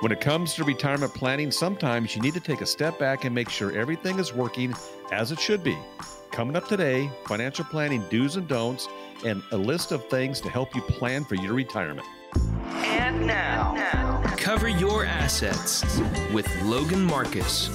When it comes to retirement planning, sometimes you need to take a step back and make sure everything is working as it should be. Coming up today, financial planning do's and don'ts, and a list of things to help you plan for your retirement. And now, cover your assets with Logan Marcus.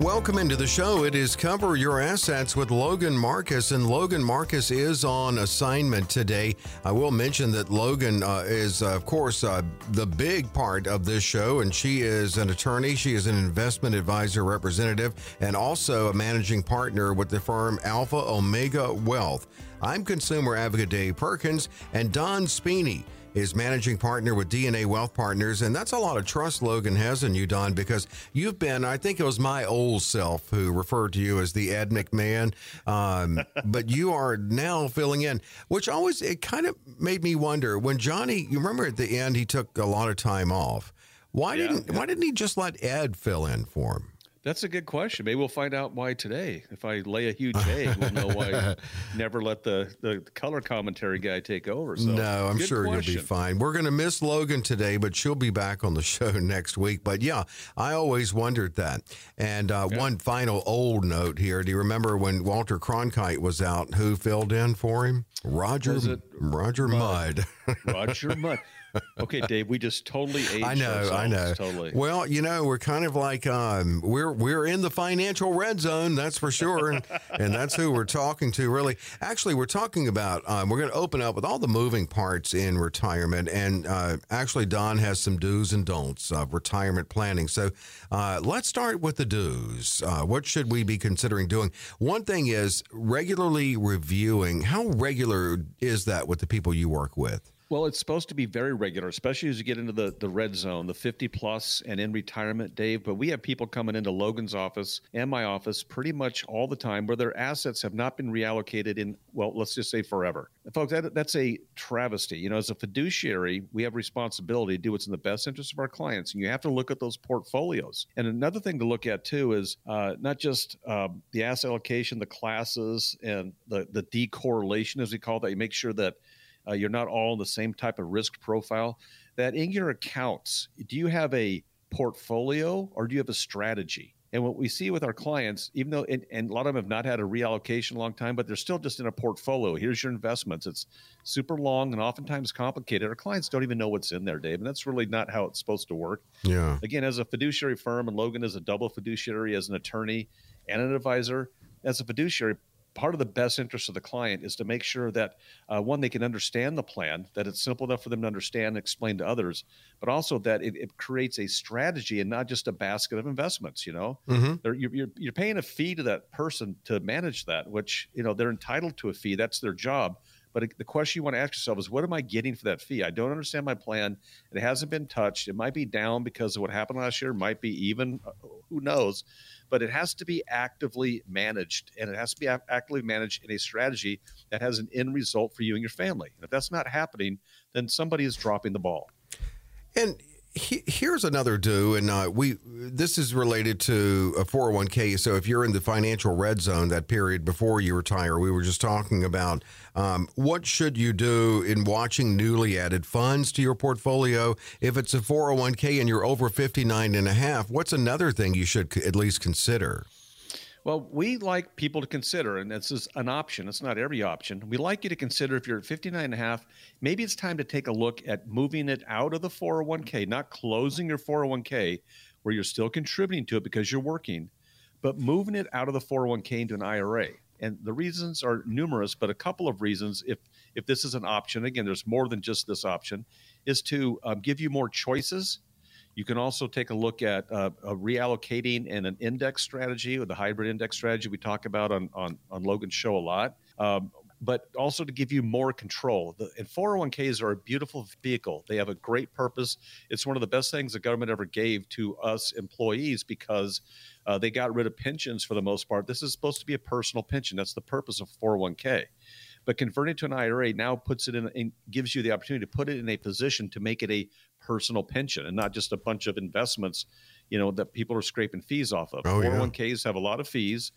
Welcome into the show. It is Cover Your Assets with Logan Marcus, and Logan Marcus is on assignment today. I will mention that Logan uh, is, uh, of course, uh, the big part of this show, and she is an attorney. She is an investment advisor representative and also a managing partner with the firm Alpha Omega Wealth. I'm consumer advocate Dave Perkins, and Don Spini is managing partner with DNA Wealth Partners. And that's a lot of trust Logan has in you, Don, because you've been, I think it was my old self who referred to you as the Ed McMahon. Um, but you are now filling in, which always, it kind of made me wonder when Johnny, you remember at the end, he took a lot of time off. Why yeah, didn't yeah. Why didn't he just let Ed fill in for him? That's a good question. Maybe we'll find out why today. If I lay a huge egg, we'll know why never let the, the color commentary guy take over. So, no, I'm sure question. you'll be fine. We're going to miss Logan today, but she'll be back on the show next week. But yeah, I always wondered that. And uh, one final old note here. Do you remember when Walter Cronkite was out, who filled in for him? Roger Roger Mudd. Mudd. Roger Mudd okay, Dave, we just totally aged I know, I know. Totally. Well, you know, we're kind of like um, we're we're in the financial red zone, that's for sure, and, and that's who we're talking to. Really, actually, we're talking about. Um, we're going to open up with all the moving parts in retirement, and uh, actually, Don has some do's and don'ts of retirement planning. So, uh, let's start with the do's. Uh, what should we be considering doing? One thing is regularly reviewing. How regular is that with the people you work with? Well, it's supposed to be very regular, especially as you get into the, the red zone, the 50 plus and in retirement, Dave. But we have people coming into Logan's office and my office pretty much all the time where their assets have not been reallocated in, well, let's just say forever. And folks, that, that's a travesty. You know, as a fiduciary, we have responsibility to do what's in the best interest of our clients. And you have to look at those portfolios. And another thing to look at too is uh, not just uh, the asset allocation, the classes, and the, the decorrelation, as we call that. You make sure that uh, you're not all in the same type of risk profile. That in your accounts, do you have a portfolio or do you have a strategy? And what we see with our clients, even though, and, and, a lot of them have not had a reallocation a long time, but they're still just in a portfolio. Here's your investments. It's super long and oftentimes complicated. Our clients don't even know what's in there, Dave. And that's really not how it's supposed to work. Yeah. Again, as a fiduciary firm, and Logan is a double fiduciary as an attorney and an advisor, as a fiduciary, part of the best interest of the client is to make sure that uh, one they can understand the plan that it's simple enough for them to understand and explain to others but also that it, it creates a strategy and not just a basket of investments you know mm-hmm. you're, you're, you're paying a fee to that person to manage that which you know they're entitled to a fee that's their job but the question you want to ask yourself is, what am I getting for that fee? I don't understand my plan. It hasn't been touched. It might be down because of what happened last year. It might be even. Who knows? but it has to be actively managed and it has to be actively managed in a strategy that has an end result for you and your family. And if that's not happening, then somebody is dropping the ball. And he, here's another do, and uh, we this is related to a 401k. So if you're in the financial red zone, that period before you retire, we were just talking about um, what should you do in watching newly added funds to your portfolio. If it's a 401k and you're over 59 and a half, what's another thing you should at least consider? Well, we like people to consider, and this is an option. It's not every option. We like you to consider if you're at 59 and a half, maybe it's time to take a look at moving it out of the 401k, not closing your 401k where you're still contributing to it because you're working, but moving it out of the 401k into an IRA. And the reasons are numerous, but a couple of reasons, if if this is an option, again, there's more than just this option, is to um, give you more choices you can also take a look at uh, reallocating and an index strategy or the hybrid index strategy we talk about on, on, on Logan's show a lot. Um, but also to give you more control. The, and 401ks are a beautiful vehicle. They have a great purpose. It's one of the best things the government ever gave to us employees because uh, they got rid of pensions for the most part. This is supposed to be a personal pension. That's the purpose of 401k. But converting to an IRA now puts it in and gives you the opportunity to put it in a position to make it a personal pension and not just a bunch of investments, you know, that people are scraping fees off of. Oh, 401ks yeah. Oh have a lot of fees.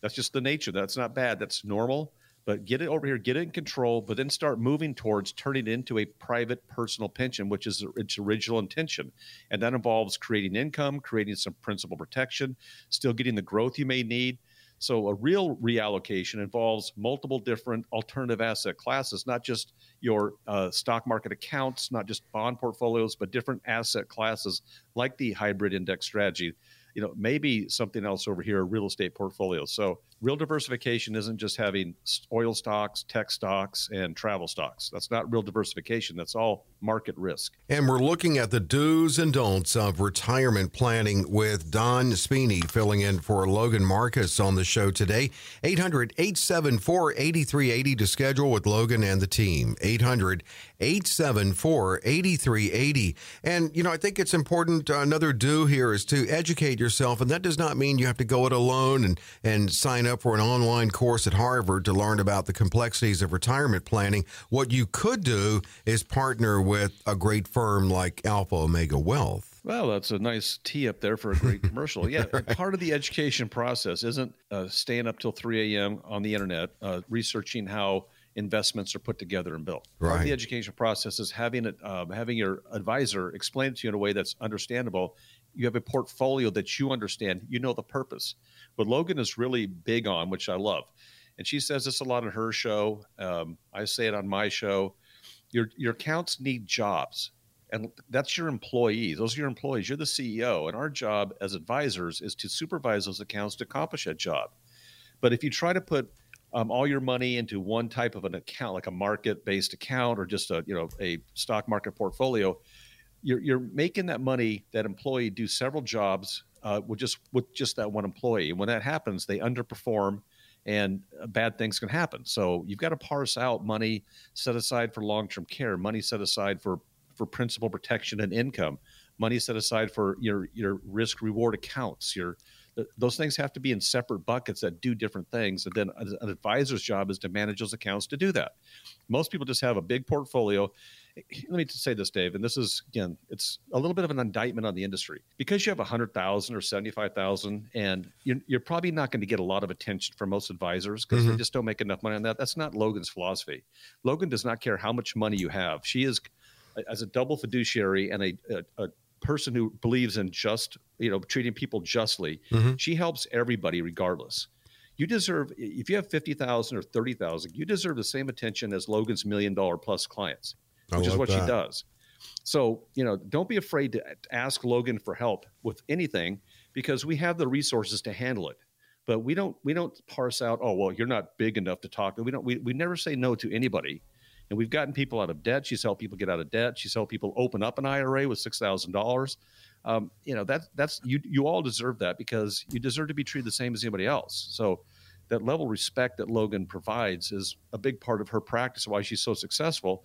That's just the nature. That's not bad. That's normal. but get it over here, get it in control, but then start moving towards turning it into a private personal pension, which is its original intention. And that involves creating income, creating some principal protection, still getting the growth you may need. So a real reallocation involves multiple different alternative asset classes, not just your uh, stock market accounts, not just bond portfolios, but different asset classes like the hybrid index strategy you know, maybe something else over here, a real estate portfolio. So real diversification isn't just having oil stocks, tech stocks, and travel stocks. That's not real diversification. That's all market risk. And we're looking at the do's and don'ts of retirement planning with Don Spini filling in for Logan Marcus on the show today. 800 874 8380 to schedule with Logan and the team. 800 874 8380. And, you know, I think it's important. Uh, another do here is to educate yourself. And that does not mean you have to go it alone and, and sign up for an online course at Harvard to learn about the complexities of retirement planning. What you could do is partner with a great firm like Alpha Omega Wealth. Well, that's a nice tee up there for a great commercial. Yeah, part of the education process isn't uh, staying up till 3 a.m. on the internet, uh, researching how investments are put together and built. Right. Part of the education process is having it, um, having your advisor explain it to you in a way that's understandable. You have a portfolio that you understand. You know the purpose. What Logan is really big on, which I love, and she says this a lot on her show. Um, I say it on my show. Your your accounts need jobs, and that's your employees. Those are your employees. You're the CEO, and our job as advisors is to supervise those accounts to accomplish that job. But if you try to put um, all your money into one type of an account, like a market-based account or just a you know a stock market portfolio, you're you're making that money that employee do several jobs uh, with just with just that one employee. And when that happens, they underperform, and bad things can happen. So you've got to parse out money set aside for long-term care, money set aside for for principal protection and income, money set aside for your your risk reward accounts, your those things have to be in separate buckets that do different things. And then an advisor's job is to manage those accounts to do that. Most people just have a big portfolio. Let me just say this, Dave, and this is again, it's a little bit of an indictment on the industry because you have a hundred thousand or seventy-five thousand, and you're, you're, probably not going to get a lot of attention from most advisors because mm-hmm. they just don't make enough money on that. That's not Logan's philosophy. Logan does not care how much money you have. She is as a double fiduciary and a, a, a person who believes in just you know treating people justly mm-hmm. she helps everybody regardless you deserve if you have 50000 or 30000 you deserve the same attention as logan's million dollar plus clients which is what that. she does so you know don't be afraid to ask logan for help with anything because we have the resources to handle it but we don't we don't parse out oh well you're not big enough to talk we don't we, we never say no to anybody and we've gotten people out of debt. She's helped people get out of debt. She's helped people open up an IRA with six thousand um, dollars. You know that that's you you all deserve that because you deserve to be treated the same as anybody else. So that level of respect that Logan provides is a big part of her practice. Why she's so successful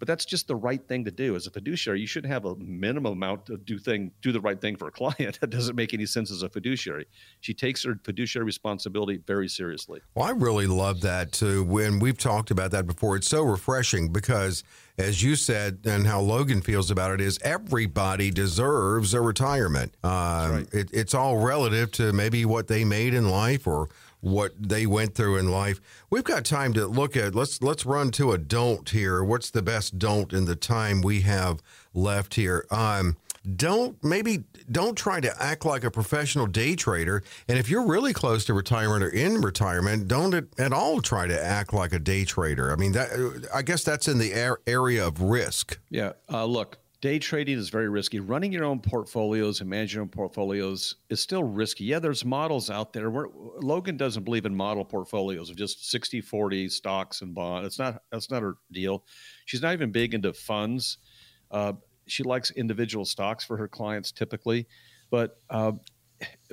but that's just the right thing to do. As a fiduciary you should have a minimum amount to do thing do the right thing for a client. That doesn't make any sense as a fiduciary. She takes her fiduciary responsibility very seriously. Well i really love that too when we've talked about that before. It's so refreshing because as you said and how logan feels about it is everybody deserves a retirement. Um, right. it, it's all relative to maybe what they made in life or what they went through in life. We've got time to look at let's let's run to a don't here. What's the best don't in the time we have left here? Um, don't maybe don't try to act like a professional day trader and if you're really close to retirement or in retirement don't at all try to act like a day trader i mean that i guess that's in the area of risk yeah uh, look day trading is very risky. Running your own portfolios and managing your own portfolios is still risky. Yeah, there's models out there. Where Logan doesn't believe in model portfolios of just 60 40 stocks and bonds. It's not that's not her deal. She's not even big into funds. Uh, she likes individual stocks for her clients typically, but uh,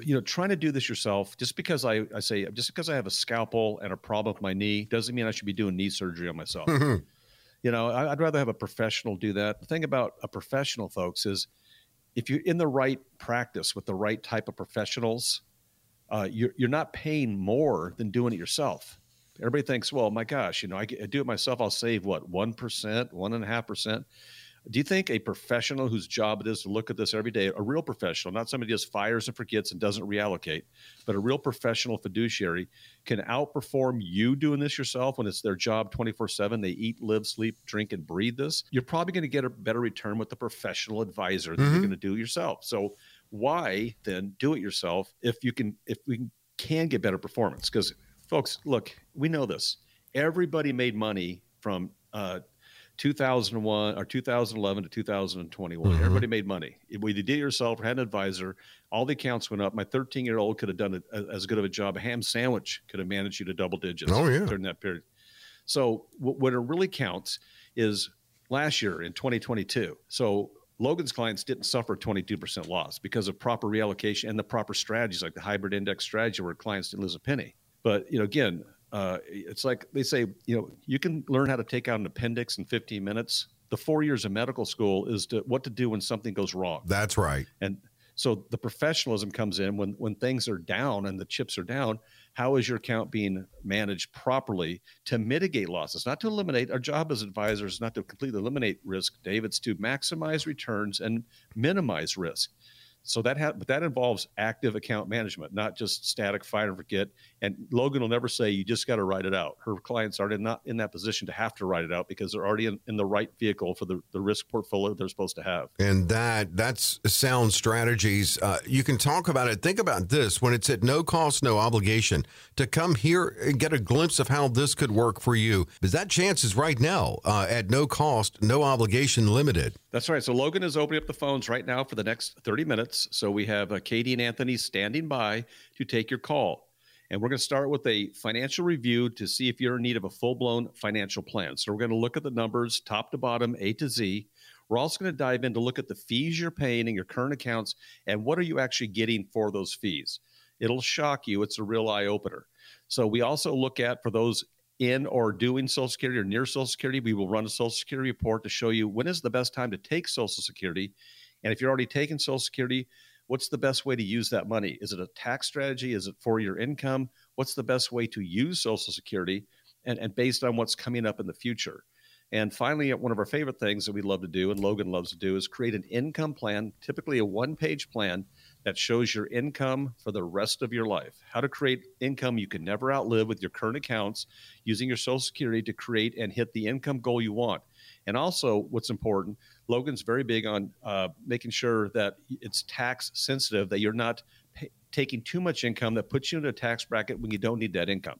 you know, trying to do this yourself, just because I, I say, just because I have a scalpel and a problem with my knee doesn't mean I should be doing knee surgery on myself. You know, I, would rather have a professional do that. The thing about a professional, folks, is if you're in the right practice with the right type of professionals, uh, you're, you're not paying more than doing it yourself. Everybody thinks, well, my gosh, you know, I, I do it myself. I'll save what, 1%, 1.5%. Do you think a professional whose job it is to look at this every day, a real professional, not somebody just fires and forgets and doesn't reallocate, but a real professional fiduciary can outperform you doing this yourself when it's their job 24 7? They eat, live, sleep, drink, and breathe this. You're probably going to get a better return with the professional advisor than mm-hmm. you're going to do yourself. So, why then do it yourself if you can, if we can get better performance? Because, folks, look, we know this. Everybody made money from, uh, 2001 or 2011 to 2021. Mm-hmm. Everybody made money. You did it yourself or had an advisor, all the accounts went up. My 13 year old could have done a, a, as good of a job. A ham sandwich could have managed you to double digits oh, yeah. during that period. So w- what it really counts is last year in 2022. So Logan's clients didn't suffer 22% loss because of proper reallocation and the proper strategies like the hybrid index strategy where clients didn't lose a penny. But you know, again, uh, it's like they say, you know, you can learn how to take out an appendix in 15 minutes. The four years of medical school is to what to do when something goes wrong. That's right. And so the professionalism comes in when when things are down and the chips are down. How is your account being managed properly to mitigate losses, not to eliminate? Our job as advisors is not to completely eliminate risk, Dave. It's to maximize returns and minimize risk. So that ha- but that involves active account management, not just static fire and forget. And Logan will never say you just got to write it out. Her clients are not in that position to have to write it out because they're already in, in the right vehicle for the, the risk portfolio they're supposed to have. And that that's sound strategies. Uh, you can talk about it. Think about this when it's at no cost, no obligation to come here and get a glimpse of how this could work for you. Because that chance is right now uh, at no cost, no obligation, limited. That's right. So Logan is opening up the phones right now for the next 30 minutes. So we have uh, Katie and Anthony standing by to take your call. And we're going to start with a financial review to see if you're in need of a full blown financial plan. So we're going to look at the numbers top to bottom, A to Z. We're also going to dive in to look at the fees you're paying in your current accounts and what are you actually getting for those fees. It'll shock you. It's a real eye opener. So we also look at for those in or doing Social Security or near Social Security, we will run a Social Security report to show you when is the best time to take Social Security. And if you're already taking Social Security, what's the best way to use that money? Is it a tax strategy? Is it for your income? What's the best way to use Social Security? And, and based on what's coming up in the future. And finally, one of our favorite things that we love to do, and Logan loves to do, is create an income plan, typically a one page plan that shows your income for the rest of your life. How to create income you can never outlive with your current accounts using your Social Security to create and hit the income goal you want. And also, what's important, Logan's very big on uh, making sure that it's tax sensitive, that you're not pay- taking too much income that puts you in a tax bracket when you don't need that income.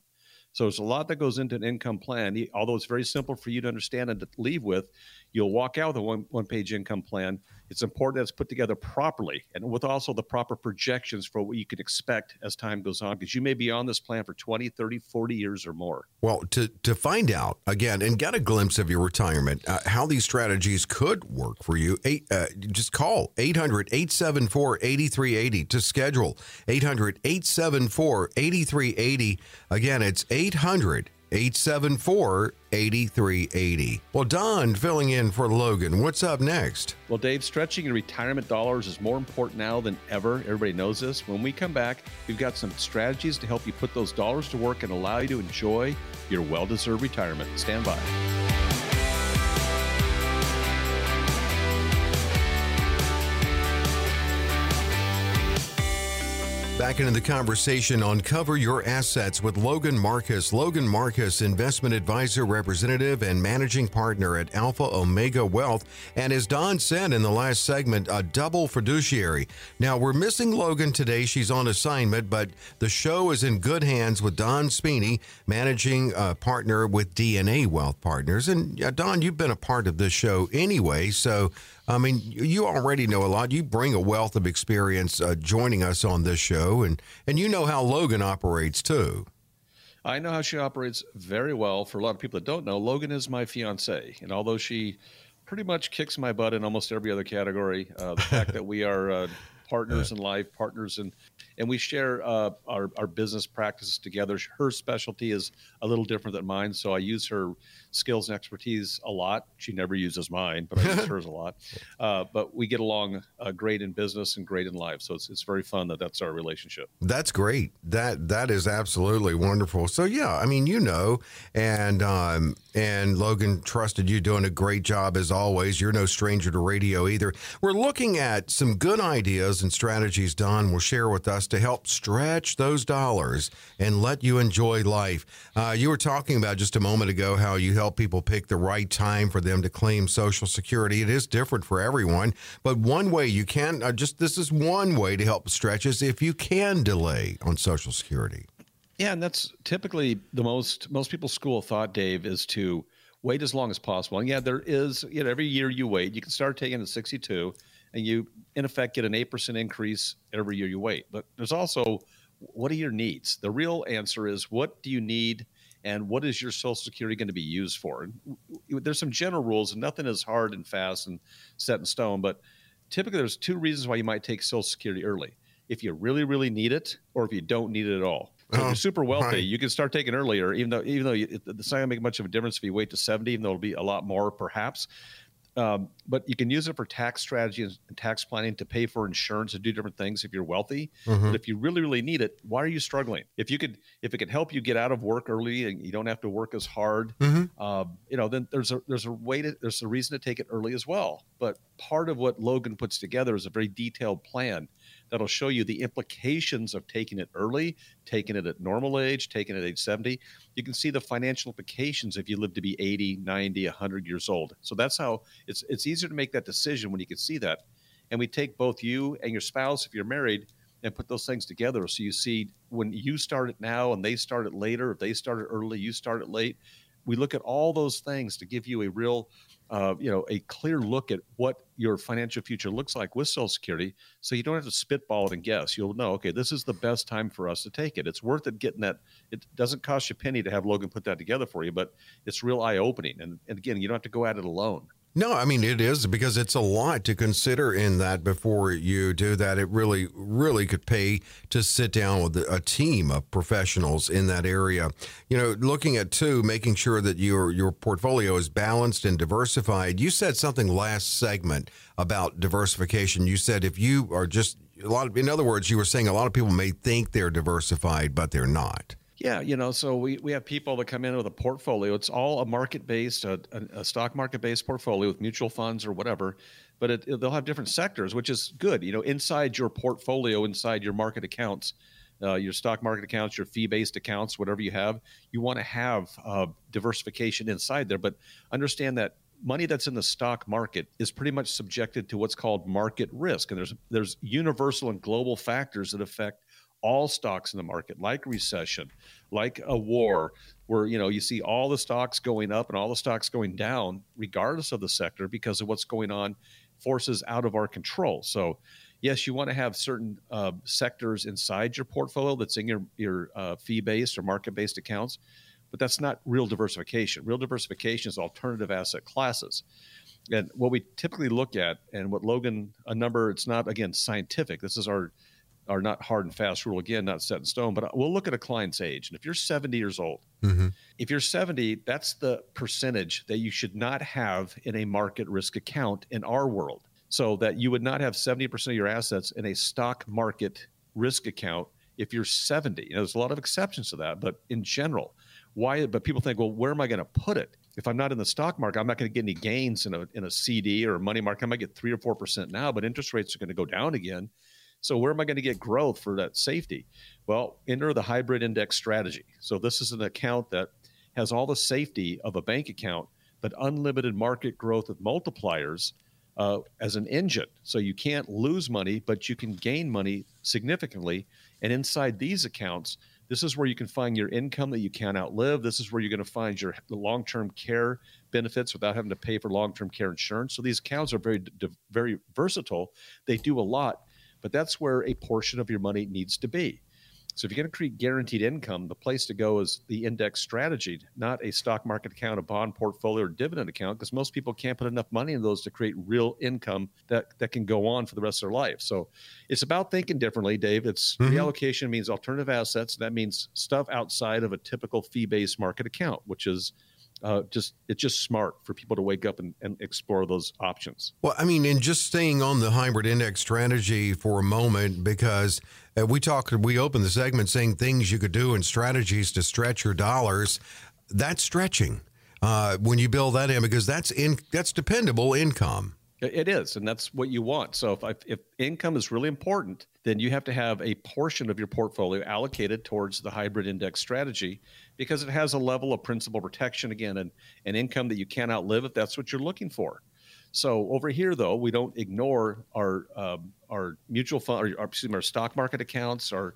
So there's a lot that goes into an income plan. Although it's very simple for you to understand and to leave with, you'll walk out with a one, one page income plan. It's important that it's put together properly and with also the proper projections for what you can expect as time goes on, because you may be on this plan for 20, 30, 40 years or more. Well, to, to find out again and get a glimpse of your retirement, uh, how these strategies could work for you, eight, uh, just call 800 874 8380 to schedule 800 874 8380. Again, it's 800 874 8380. Well, Don filling in for Logan. What's up next? Well, Dave, stretching your retirement dollars is more important now than ever. Everybody knows this. When we come back, we've got some strategies to help you put those dollars to work and allow you to enjoy your well deserved retirement. Stand by. Back into the conversation on Cover Your Assets with Logan Marcus. Logan Marcus, investment advisor, representative, and managing partner at Alpha Omega Wealth. And as Don said in the last segment, a double fiduciary. Now, we're missing Logan today. She's on assignment, but the show is in good hands with Don Spini, managing uh, partner with DNA Wealth Partners. And uh, Don, you've been a part of this show anyway. So, I mean, you already know a lot. You bring a wealth of experience uh, joining us on this show, and and you know how Logan operates too. I know how she operates very well. For a lot of people that don't know, Logan is my fiance, and although she pretty much kicks my butt in almost every other category, uh, the fact that we are uh, partners in life, partners in, and we share uh, our our business practices together. Her specialty is a little different than mine, so I use her skills and expertise a lot. She never uses mine, but I use hers a lot. Uh, but we get along uh, great in business and great in life, so it's it's very fun that that's our relationship. That's great. That that is absolutely wonderful. So yeah, I mean, you know, and um, and Logan trusted you doing a great job as always. You're no stranger to radio either. We're looking at some good ideas and strategies Don will share with us to help stretch those dollars and let you enjoy life. Uh, you were talking about just a moment ago how you help people pick the right time for them to claim Social Security. It is different for everyone, but one way you can uh, just this is one way to help stretch is if you can delay on Social Security. Yeah, and that's typically the most most people's school thought, Dave, is to wait as long as possible. And yeah, there is, you know, every year you wait, you can start taking at 62 and you in effect get an 8% increase every year you wait. But there's also what are your needs? The real answer is what do you need and what is your social security going to be used for? There's some general rules and nothing is hard and fast and set in stone, but typically there's two reasons why you might take social security early. If you really really need it or if you don't need it at all. So if you're oh, super wealthy, right. you can start taking earlier, even though even though you, it's not going to make much of a difference if you wait to 70, even though it'll be a lot more perhaps. Um, but you can use it for tax strategy and tax planning to pay for insurance and do different things if you're wealthy. Mm-hmm. But if you really, really need it, why are you struggling? If you could, if it could help you get out of work early and you don't have to work as hard, mm-hmm. um, you know, then there's a there's a way to there's a reason to take it early as well. But part of what Logan puts together is a very detailed plan that'll show you the implications of taking it early, taking it at normal age, taking it at age 70. You can see the financial implications if you live to be 80, 90, 100 years old. So that's how it's it's easier to make that decision when you can see that. And we take both you and your spouse if you're married and put those things together so you see when you start it now and they start it later, if they start it early, you start it late. We look at all those things to give you a real uh, you know, a clear look at what your financial future looks like with Social Security, so you don't have to spitball it and guess. You'll know, okay, this is the best time for us to take it. It's worth it getting that. It doesn't cost you a penny to have Logan put that together for you, but it's real eye opening. And, and again, you don't have to go at it alone. No, I mean it is because it's a lot to consider in that before you do that. It really, really could pay to sit down with a team of professionals in that area. You know, looking at two, making sure that your your portfolio is balanced and diversified. You said something last segment about diversification. You said if you are just a lot of, in other words, you were saying a lot of people may think they're diversified, but they're not. Yeah, you know, so we, we have people that come in with a portfolio. It's all a market based, a, a, stock market based portfolio with mutual funds or whatever, but it, it, they'll have different sectors, which is good. You know, inside your portfolio, inside your market accounts, uh, your stock market accounts, your fee based accounts, whatever you have, you want to have uh, diversification inside there. But understand that money that's in the stock market is pretty much subjected to what's called market risk, and there's there's universal and global factors that affect all stocks in the market, like recession, like a war, where you know you see all the stocks going up and all the stocks going down, regardless of the sector, because of what's going on, forces out of our control. So, yes, you want to have certain uh, sectors inside your portfolio that's in your your uh, fee based or market based accounts, but that's not real diversification. Real diversification is alternative asset classes. And what we typically look at, and what Logan, a number, it's not again scientific. This is our are not hard and fast rule again, not set in stone, but we'll look at a client's age. And if you're 70 years old, mm-hmm. if you're 70, that's the percentage that you should not have in a market risk account in our world. So that you would not have 70% of your assets in a stock market risk account if you're 70. You know, there's a lot of exceptions to that, but in general, why? But people think, well, where am I going to put it? If I'm not in the stock market, I'm not going to get any gains in a in a CD or a money market. I might get three or four percent now, but interest rates are going to go down again. So where am I going to get growth for that safety? Well, enter the hybrid index strategy. So this is an account that has all the safety of a bank account, but unlimited market growth with multipliers uh, as an engine. So you can't lose money, but you can gain money significantly. And inside these accounts, this is where you can find your income that you can't outlive. This is where you're going to find your long-term care benefits without having to pay for long-term care insurance. So these accounts are very, very versatile. They do a lot, but that's where a portion of your money needs to be. So if you're going to create guaranteed income, the place to go is the index strategy, not a stock market account, a bond portfolio, or dividend account, because most people can't put enough money in those to create real income that, that can go on for the rest of their life. So it's about thinking differently, Dave. It's mm-hmm. reallocation means alternative assets. That means stuff outside of a typical fee-based market account, which is uh, just it's just smart for people to wake up and, and explore those options. Well, I mean, and just staying on the hybrid index strategy for a moment, because uh, we talked, we opened the segment saying things you could do and strategies to stretch your dollars. That's stretching uh, when you build that in, because that's in that's dependable income. It is, and that's what you want. So if if income is really important, then you have to have a portion of your portfolio allocated towards the hybrid index strategy because it has a level of principal protection again and an income that you can't outlive if that's what you're looking for. So over here, though, we don't ignore our um, our mutual fund, or, excuse me, our stock market accounts, or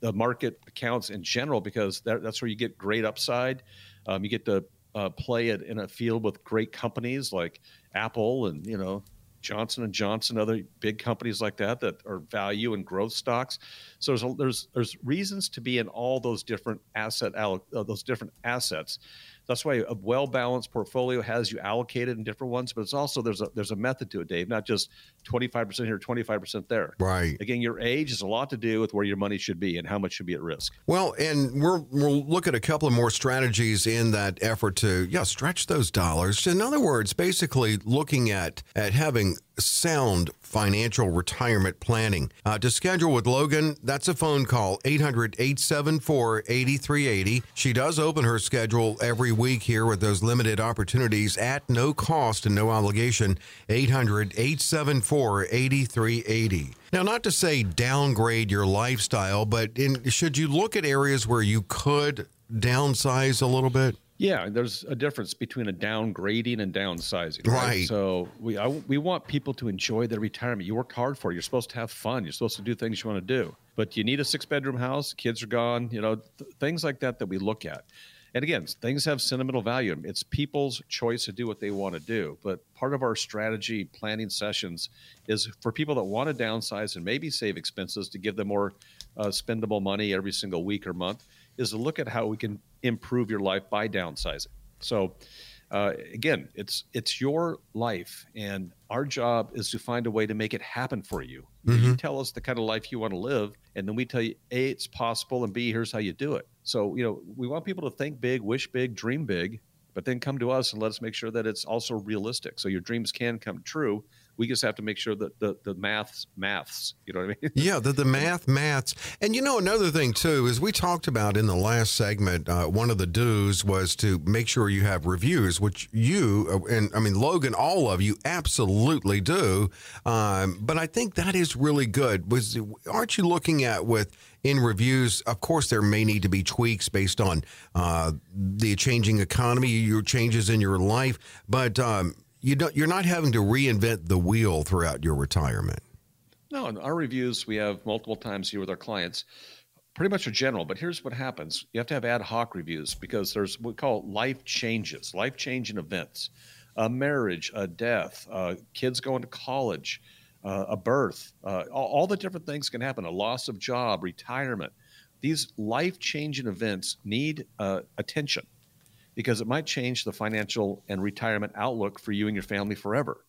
the market accounts in general, because that, that's where you get great upside. Um, you get to uh, play it in a field with great companies like Apple and you know Johnson and Johnson, other big companies like that that are value and growth stocks. So there's a, there's there's reasons to be in all those different asset uh, those different assets. That's why a well balanced portfolio has you allocated in different ones, but it's also there's a there's a method to it, Dave. Not just 25% here, 25% there. Right. Again, your age has a lot to do with where your money should be and how much should be at risk. Well, and we're we'll look at a couple of more strategies in that effort to yeah stretch those dollars. In other words, basically looking at at having sound financial retirement planning. Uh, to schedule with Logan, that's a phone call 800 874 8380. She does open her schedule every week here with those limited opportunities at no cost and no obligation. 800 874 8380. Now, not to say downgrade your lifestyle, but in, should you look at areas where you could downsize a little bit? Yeah, there's a difference between a downgrading and downsizing. Right. right. So we I, we want people to enjoy their retirement. You worked hard for it. You're supposed to have fun. You're supposed to do things you want to do. But you need a six bedroom house. Kids are gone. You know th- things like that that we look at. And again, things have sentimental value. It's people's choice to do what they want to do. But part of our strategy planning sessions is for people that want to downsize and maybe save expenses to give them more uh, spendable money every single week or month is to look at how we can improve your life by downsizing. So, uh, again, it's it's your life, and our job is to find a way to make it happen for you. Mm-hmm. You tell us the kind of life you want to live, and then we tell you a it's possible, and b here's how you do it. So, you know, we want people to think big, wish big, dream big, but then come to us and let us make sure that it's also realistic, so your dreams can come true we just have to make sure that the, the maths maths. You know what I mean? yeah, the, the math maths. And you know another thing too is we talked about in the last segment. Uh, one of the do's was to make sure you have reviews, which you uh, and I mean Logan, all of you absolutely do. Um, but I think that is really good. Was aren't you looking at with in reviews. Of course, there may need to be tweaks based on uh, the changing economy, your changes in your life, but um, you don't you're not having to reinvent the wheel throughout your retirement. No, in our reviews we have multiple times here with our clients. Pretty much are general, but here's what happens. You have to have ad hoc reviews because there's what we call life changes, life changing events, a marriage, a death, uh, kids going to college, uh, a birth, uh, all, all the different things can happen, a loss of job, retirement. These life changing events need uh, attention because it might change the financial and retirement outlook for you and your family forever.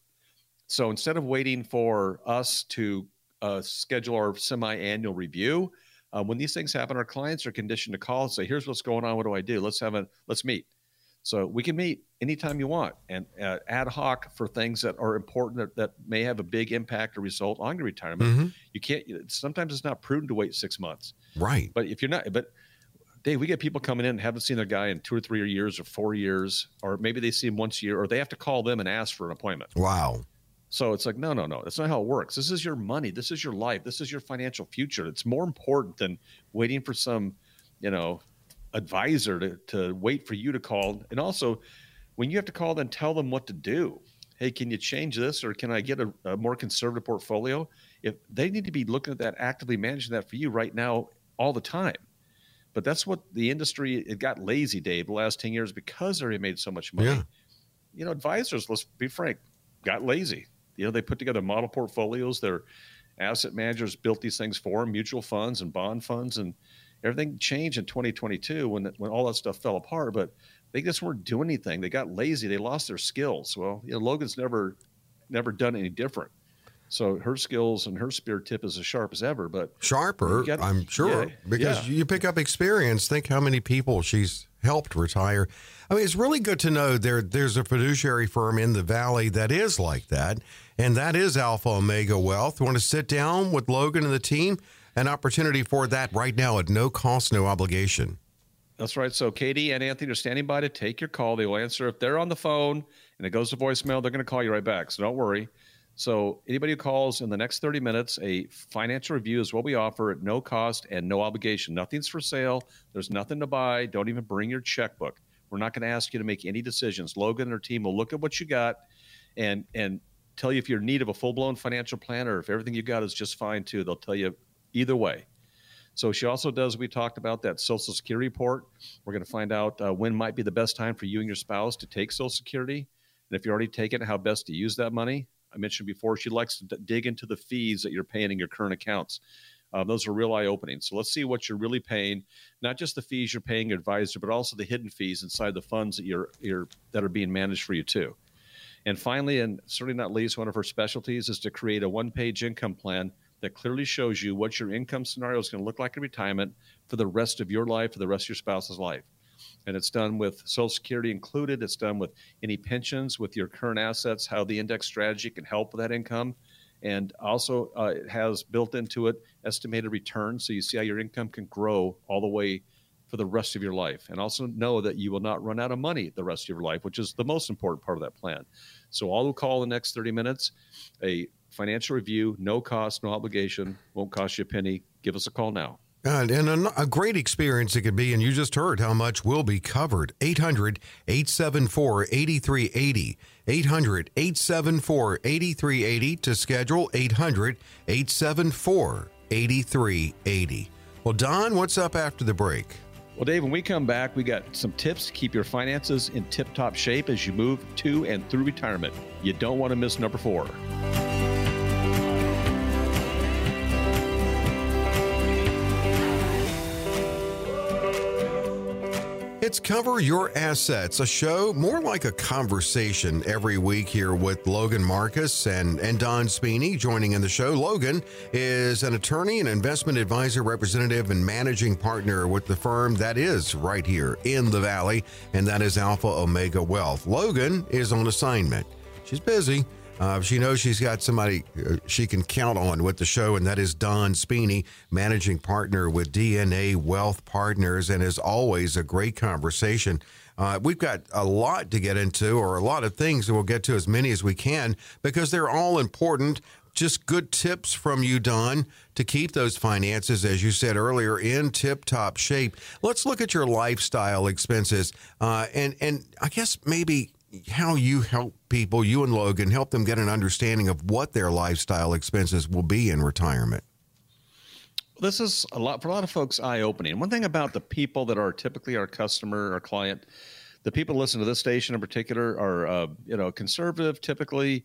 So instead of waiting for us to uh, schedule our semi-annual review, uh, when these things happen, our clients are conditioned to call and say, "Here's what's going on. What do I do? Let's have a let's meet." So we can meet anytime you want and uh, ad hoc for things that are important that, that, may have a big impact or result on your retirement. Mm-hmm. You can't. Sometimes it's not prudent to wait six months. Right. But if you're not, but Dave, we get people coming in and haven't seen their guy in two or three years or four years, or maybe they see him once a year, or they have to call them and ask for an appointment. Wow. So it's like, no, no, no. That's not how it works. This is your money. This is your life. This is your financial future. It's more important than waiting for some, you know, advisor to, to wait for you to call. And also, when you have to call, then tell them what to do. Hey, can you change this, or can I get a, a more conservative portfolio? If they need to be looking at that, actively managing that for you right now, all the time. But that's what the industry it got lazy, Dave, the last 10 years because they made so much money. Yeah. You know, advisors, let's be frank, got lazy. You know, they put together model portfolios, their asset managers built these things for them, mutual funds and bond funds, and everything changed in 2022 when when all that stuff fell apart. But they just weren't doing anything. They got lazy. They lost their skills. Well, you know, Logan's never never done any different. So her skills and her spear tip is as sharp as ever, but sharper, got, I'm sure, yeah, because yeah. you pick up experience. Think how many people she's helped retire. I mean, it's really good to know there there's a fiduciary firm in the valley that is like that, and that is Alpha Omega Wealth. Want to sit down with Logan and the team? An opportunity for that right now at no cost, no obligation. That's right. So Katie and Anthony are standing by to take your call. They will answer if they're on the phone and it goes to voicemail. They're going to call you right back. So don't worry. So anybody who calls in the next 30 minutes, a financial review is what we offer at no cost and no obligation. Nothing's for sale. There's nothing to buy. Don't even bring your checkbook. We're not going to ask you to make any decisions. Logan and her team will look at what you got and and tell you if you're in need of a full-blown financial plan or if everything you got is just fine too. They'll tell you either way. So she also does. We talked about that Social Security report. We're going to find out uh, when might be the best time for you and your spouse to take Social Security, and if you already taken, how best to use that money. I mentioned before, she likes to d- dig into the fees that you're paying in your current accounts. Uh, those are real eye opening. So let's see what you're really paying, not just the fees you're paying your advisor, but also the hidden fees inside the funds that you're, you're that are being managed for you too. And finally, and certainly not least, one of her specialties is to create a one-page income plan that clearly shows you what your income scenario is going to look like in retirement for the rest of your life, for the rest of your spouse's life and it's done with Social Security included. It's done with any pensions, with your current assets, how the index strategy can help with that income. And also, uh, it has built into it estimated returns. So you see how your income can grow all the way for the rest of your life. And also know that you will not run out of money the rest of your life, which is the most important part of that plan. So all who call the next 30 minutes, a financial review, no cost, no obligation, won't cost you a penny. Give us a call now. And, and a, a, great experience it could be. And you just heard how much will be covered. 800 874 8380. 800 874 8380 to schedule 800 874 8380. Well, Don, what's up after the break? Well, Dave, when we come back, we got some tips to keep your finances in tip top shape as you move to and through retirement. You don't want to miss number four. It's Cover Your Assets, a show more like a conversation every week here with Logan Marcus and, and Don Spini joining in the show. Logan is an attorney and investment advisor representative and managing partner with the firm that is right here in the Valley, and that is Alpha Omega Wealth. Logan is on assignment. She's busy uh, she knows she's got somebody uh, she can count on with the show, and that is Don Spini, managing partner with DNA Wealth Partners. And as always, a great conversation. Uh, we've got a lot to get into, or a lot of things, and we'll get to as many as we can because they're all important. Just good tips from you, Don, to keep those finances, as you said earlier, in tip-top shape. Let's look at your lifestyle expenses, uh, and and I guess maybe how you help people, you and Logan, help them get an understanding of what their lifestyle expenses will be in retirement. This is a lot for a lot of folks eye opening. One thing about the people that are typically our customer, our client, the people listen to this station in particular are uh, you know conservative, typically,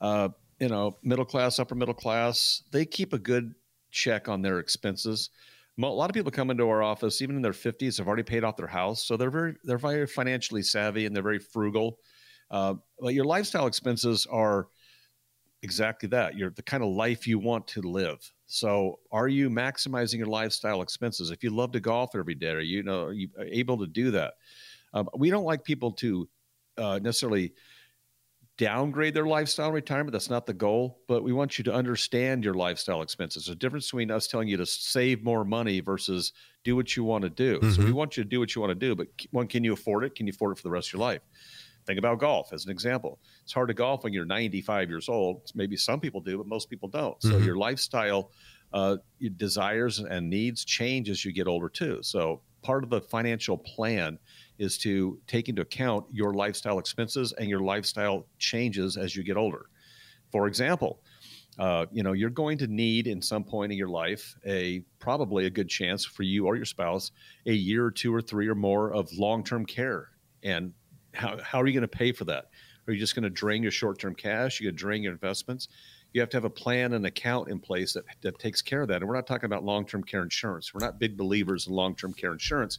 uh, you know middle class, upper middle class. They keep a good check on their expenses. A lot of people come into our office, even in their 50s, have already paid off their house, so they're very they're very financially savvy and they're very frugal. Uh, but your lifestyle expenses are exactly that. You're the kind of life you want to live. So, are you maximizing your lifestyle expenses? If you love to golf every day, are you, you know are you able to do that? Um, we don't like people to uh, necessarily downgrade their lifestyle retirement. That's not the goal, but we want you to understand your lifestyle expenses. There's a difference between us telling you to save more money versus do what you want to do. Mm-hmm. So we mm-hmm. want you to do what you want to do, but one, can you afford it? Can you afford it for the rest of your life? Think about golf as an example. It's hard to golf when you're 95 years old. Maybe some people do, but most people don't. So mm-hmm. your lifestyle uh, your desires and needs change as you get older too. So part of the financial plan is to take into account your lifestyle expenses and your lifestyle changes as you get older. For example, uh, you know you're going to need in some point in your life a probably a good chance for you or your spouse a year or two or three or more of long-term care and how, how are you going to pay for that are you just going to drain your short-term cash you're going to drain your investments you have to have a plan and account in place that, that takes care of that. And we're not talking about long term care insurance. We're not big believers in long term care insurance.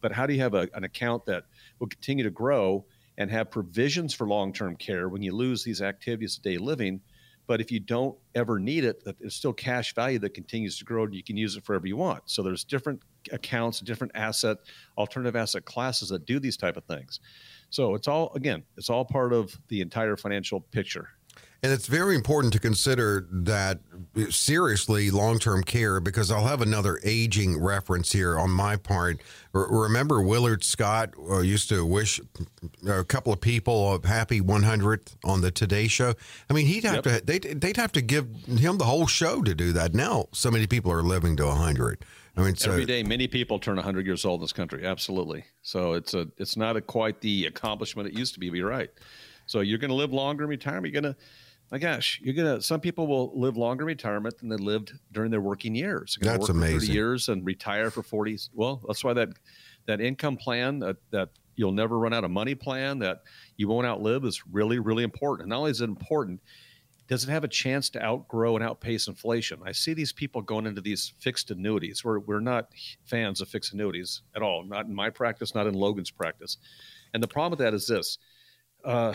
But how do you have a, an account that will continue to grow and have provisions for long term care when you lose these activities of daily living? But if you don't ever need it, there's still cash value that continues to grow and you can use it forever you want. So there's different accounts, different asset, alternative asset classes that do these type of things. So it's all again, it's all part of the entire financial picture. And it's very important to consider that seriously long term care because I'll have another aging reference here on my part. remember, Willard Scott uh, used to wish a couple of people a happy 100th on the Today Show. I mean, he'd have yep. to they'd, they'd have to give him the whole show to do that. Now, so many people are living to 100. I mean, so, every day, many people turn 100 years old in this country. Absolutely. So it's a it's not a quite the accomplishment it used to be. But you're right. So you're going to live longer in retirement. You're going to my gosh, you're gonna. Some people will live longer retirement than they lived during their working years. That's work amazing. Thirty years and retire for forty. Well, that's why that that income plan that that you'll never run out of money plan that you won't outlive is really really important. And not only is it important, does it have a chance to outgrow and outpace inflation? I see these people going into these fixed annuities. We're we're not fans of fixed annuities at all. Not in my practice. Not in Logan's practice. And the problem with that is this. Uh,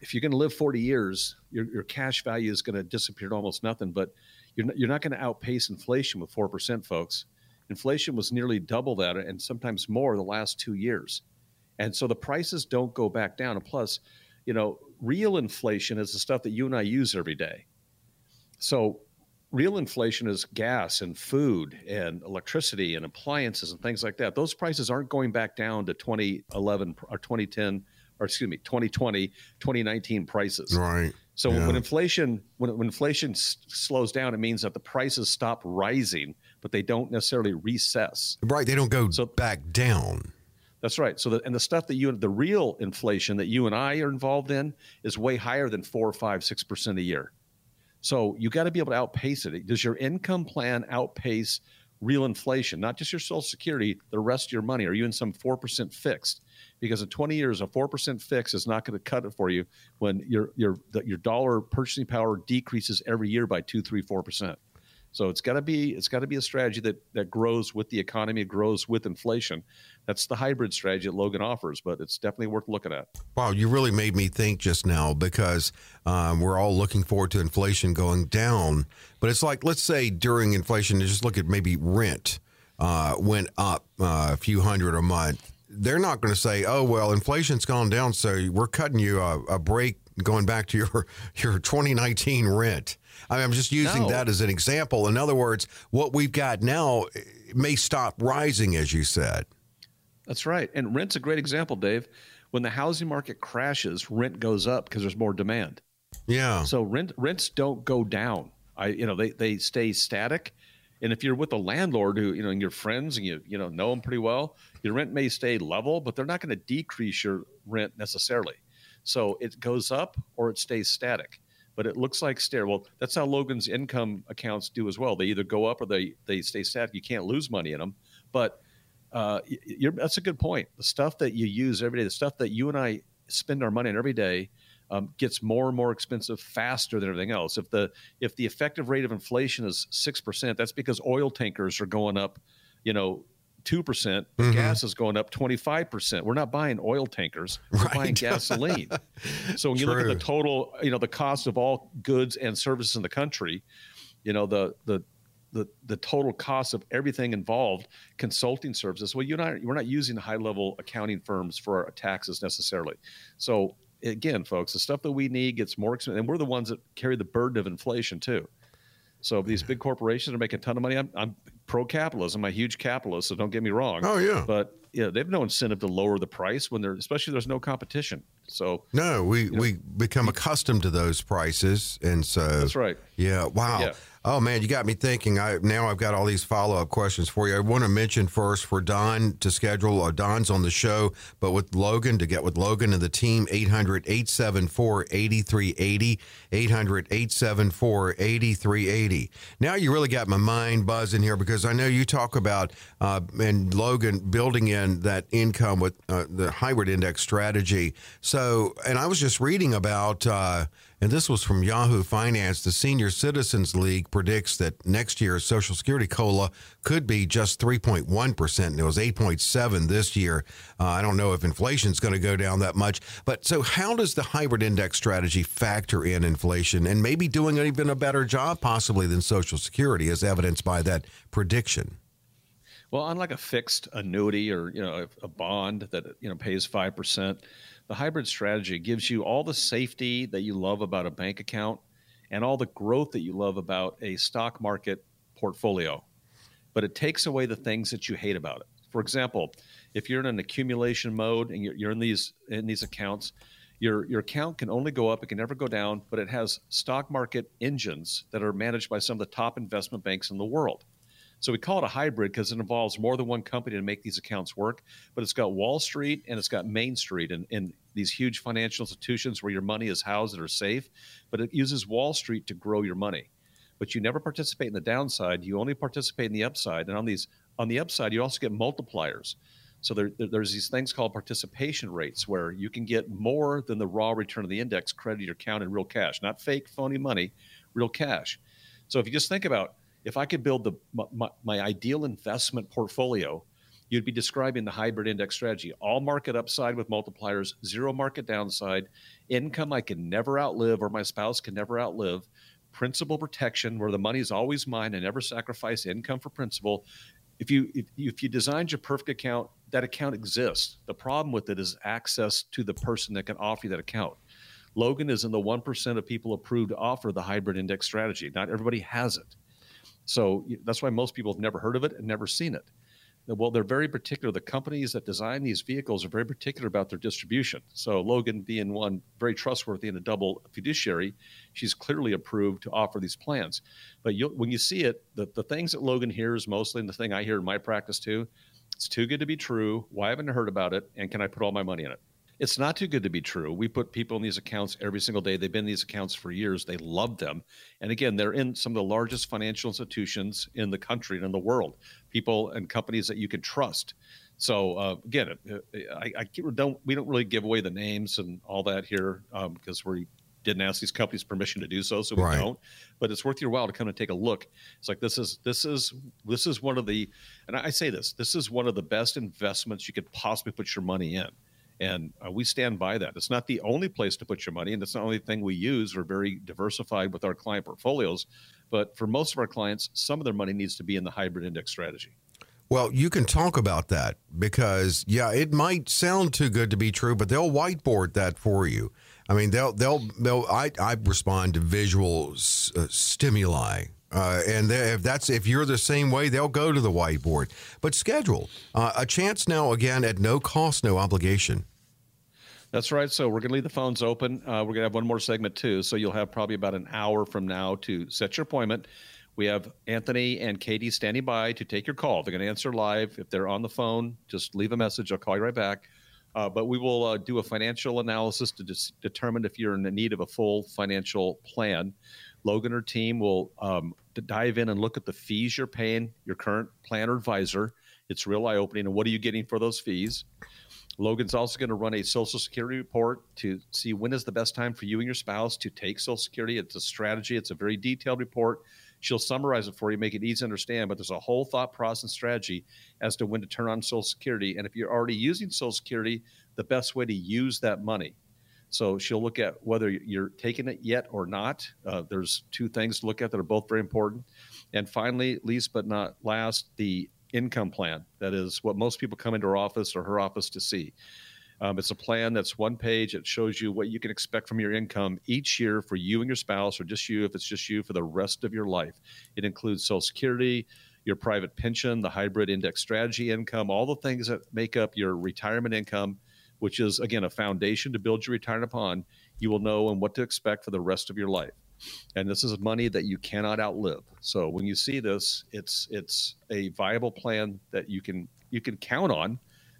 if you're going to live 40 years, your, your cash value is going to disappear to almost nothing. But you're not, you're not going to outpace inflation with 4%, folks. Inflation was nearly double that and sometimes more the last two years. And so the prices don't go back down. And plus, you know, real inflation is the stuff that you and I use every day. So real inflation is gas and food and electricity and appliances and things like that. Those prices aren't going back down to 2011 or 2010 or excuse me, 2020, 2019 prices. Right. So yeah. when inflation when, when inflation s- slows down, it means that the prices stop rising, but they don't necessarily recess. Right. They don't go so, back down. That's right. So the, and the stuff that you the real inflation that you and I are involved in is way higher than four, five, six percent a year. So you got to be able to outpace it. Does your income plan outpace real inflation? Not just your Social Security, the rest of your money. Are you in some four percent fixed? Because in 20 years, a 4% fix is not going to cut it for you when your, your, your dollar purchasing power decreases every year by two, three, 4%. So it's got to be it's got to be a strategy that that grows with the economy, grows with inflation. That's the hybrid strategy that Logan offers, but it's definitely worth looking at. Wow, you really made me think just now because um, we're all looking forward to inflation going down. But it's like let's say during inflation, just look at maybe rent uh, went up uh, a few hundred a month they're not going to say, "Oh well, inflation's gone down, so we're cutting you a, a break going back to your your 2019 rent." I mean, I'm just using no. that as an example. In other words, what we've got now eh, may stop rising, as you said. That's right, and rent's a great example, Dave. When the housing market crashes, rent goes up because there's more demand. Yeah. So rent rents don't go down. I you know they they stay static. And if you're with a landlord who, you know, and your friends and you, you know, know them pretty well, your rent may stay level, but they're not going to decrease your rent necessarily. So it goes up or it stays static. But it looks like stair. Well, that's how Logan's income accounts do as well. They either go up or they they stay static. You can't lose money in them. But uh, that's a good point. The stuff that you use every day, the stuff that you and I spend our money on every day, um, gets more and more expensive faster than everything else. If the if the effective rate of inflation is six percent, that's because oil tankers are going up, you know, two percent. Mm-hmm. Gas is going up twenty five percent. We're not buying oil tankers. We're right. buying gasoline. so when you look at the total, you know, the cost of all goods and services in the country, you know, the the the, the total cost of everything involved, consulting services. Well, you and I, we're not using high level accounting firms for our taxes necessarily. So again, folks, the stuff that we need gets more expensive, and we're the ones that carry the burden of inflation too. So if these big corporations are making a ton of money, I'm, I'm pro capitalism. I'm a huge capitalist, so don't get me wrong. Oh yeah. But yeah, they have no incentive to lower the price when they're especially there's no competition. So no, we you know, we become accustomed to those prices, and so that's right. Yeah. Wow. Yeah. Oh man, you got me thinking. I now I've got all these follow up questions for you. I want to mention first for Don to schedule. Uh, Don's on the show, but with Logan to get with Logan and the team 800-874-8380, 800-874-8380. Now you really got my mind buzzing here because I know you talk about uh, and Logan building in that income with uh, the hybrid index strategy. So, and I was just reading about. And this was from Yahoo Finance. The Senior Citizens League predicts that next year's Social Security COLA could be just 3.1%. And it was 8.7 this year. Uh, I don't know if inflation is going to go down that much. But so, how does the hybrid index strategy factor in inflation and maybe doing even a better job, possibly, than Social Security, as evidenced by that prediction? Well, unlike a fixed annuity or you know a, bond that you know pays five percent, the hybrid strategy gives you all the safety that you love about a bank account and all the growth that you love about a stock market portfolio, but it takes away the things that you hate about it. For example, if you're in an accumulation mode and you're, you're in these in these accounts, your your account can only go up; it can never go down. But it has stock market engines that are managed by some of the top investment banks in the world. So we call it a hybrid because it involves more than one company to make these accounts work. But it's got Wall Street and it's got Main Street and, and these huge financial institutions where your money is housed that are safe. But it uses Wall Street to grow your money. But you never participate in the downside. You only participate in the upside. And on these on the upside, you also get multipliers. So there, there's these things called participation rates where you can get more than the raw return of the index credit your account in real cash, not fake phony money, real cash. So if you just think about if I could build the my, my, ideal investment portfolio, you'd be describing the hybrid index strategy: all market upside with multipliers, zero market downside, income I can never outlive or my spouse can never outlive, principal protection where the money is always mine and never sacrifice income for principal. If you if, if you designed your perfect account, that account exists. The problem with it is access to the person that can offer you that account. Logan is in the 1% of people approved to offer the hybrid index strategy. Not everybody has it. So that's why most people have never heard of it and never seen it. Well, they're very particular. The companies that design these vehicles are very particular about their distribution. So, Logan being one very trustworthy and a double fiduciary, she's clearly approved to offer these plans. But when you see it, the, the things that Logan hears mostly, and the thing I hear in my practice too, it's too good to be true. Why haven't I heard about it? And can I put all my money in it? It's not too good to be true. We put people in these accounts every single day. They've been in these accounts for years. They love them. And again, they're in some of the largest financial institutions in the country and in the world, people and companies that you can trust. So uh, again, I, I, don't we don't really give away the names and all that here because um, we didn't ask these companies permission to do so, so we right. don't. But it's worth your while to come and take a look. It's like this is this is this is one of the, and I say this, this is one of the best investments you could possibly put your money in. And uh, we stand by that. It's not the only place to put your money, and it's not the only thing we use. We're very diversified with our client portfolios. But for most of our clients, some of their money needs to be in the hybrid index strategy. Well, you can talk about that because, yeah, it might sound too good to be true, but they'll whiteboard that for you. I mean, they'll, they'll, they'll, I, I respond to visual uh, stimuli uh, and if that's if you're the same way, they'll go to the whiteboard. But schedule uh, a chance now again at no cost, no obligation. That's right. So we're going to leave the phones open. Uh, we're going to have one more segment too. So you'll have probably about an hour from now to set your appointment. We have Anthony and Katie standing by to take your call. They're going to answer live. If they're on the phone, just leave a message. I'll call you right back. Uh, but we will uh, do a financial analysis to dis- determine if you're in the need of a full financial plan. Logan or team will um, dive in and look at the fees you're paying your current plan or advisor. It's real eye opening. And what are you getting for those fees? Logan's also going to run a Social Security report to see when is the best time for you and your spouse to take Social Security. It's a strategy, it's a very detailed report. She'll summarize it for you, make it easy to understand, but there's a whole thought process and strategy as to when to turn on Social Security. And if you're already using Social Security, the best way to use that money. So she'll look at whether you're taking it yet or not. Uh, there's two things to look at that are both very important. And finally, least but not last, the income plan. That is what most people come into her office or her office to see. Um, it's a plan that's one page. It shows you what you can expect from your income each year for you and your spouse, or just you if it's just you for the rest of your life. It includes Social Security, your private pension, the hybrid index strategy income, all the things that make up your retirement income which is again a foundation to build your retirement upon, you will know and what to expect for the rest of your life. And this is money that you cannot outlive. So when you see this, it's it's a viable plan that you can you can count on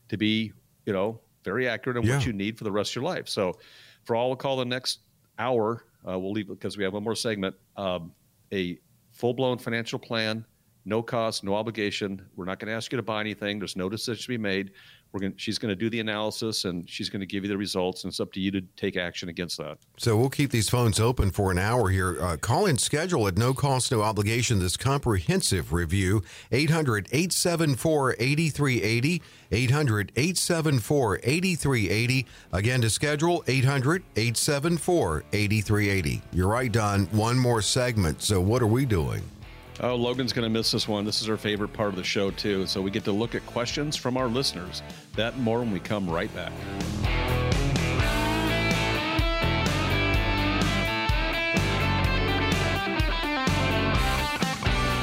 to be, you know, very accurate in yeah. what you need for the rest of your life. So for all, we'll call the next hour, uh, we'll leave because we have one more segment. Um, a full blown financial plan, no cost, no obligation. We're not going to ask you to buy anything. There's no decision to be made. We're going she's going to do the analysis and she's going to give you the results and it's up to you to take action against that. So we'll keep these phones open for an hour here. Uh, call in schedule at no cost no obligation. This comprehensive review 800-874-8380 800-874-8380 again to schedule 800-874-8380 you're right don. One more segment. So what are we doing Oh, Logan's going to miss this one. This is our favorite part of the show, too. So we get to look at questions from our listeners. That and more when we come right back.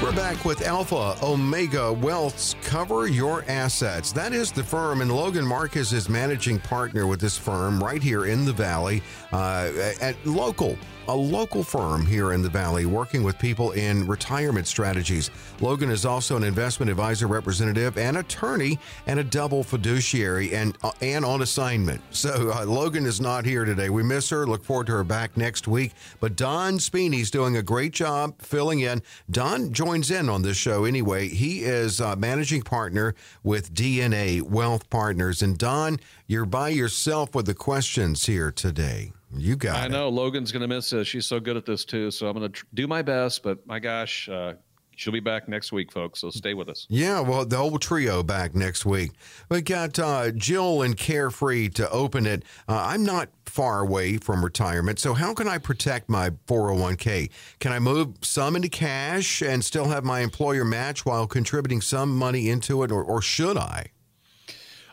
We're back with Alpha Omega Wealth's Cover Your Assets. That is the firm, and Logan Marcus is managing partner with this firm right here in the Valley uh, at local a local firm here in the Valley working with people in retirement strategies. Logan is also an investment advisor representative and attorney and a double fiduciary and, uh, and on assignment. So uh, Logan is not here today. We miss her. Look forward to her back next week. But Don Speeney's doing a great job filling in. Don joins in on this show anyway. He is uh, managing partner with DNA Wealth Partners. And Don, you're by yourself with the questions here today. You got I it. know Logan's going to miss us. She's so good at this too. So I'm going to tr- do my best. But my gosh, uh, she'll be back next week, folks. So stay with us. Yeah, well, the whole trio back next week. We got uh, Jill and Carefree to open it. Uh, I'm not far away from retirement, so how can I protect my 401k? Can I move some into cash and still have my employer match while contributing some money into it, or, or should I?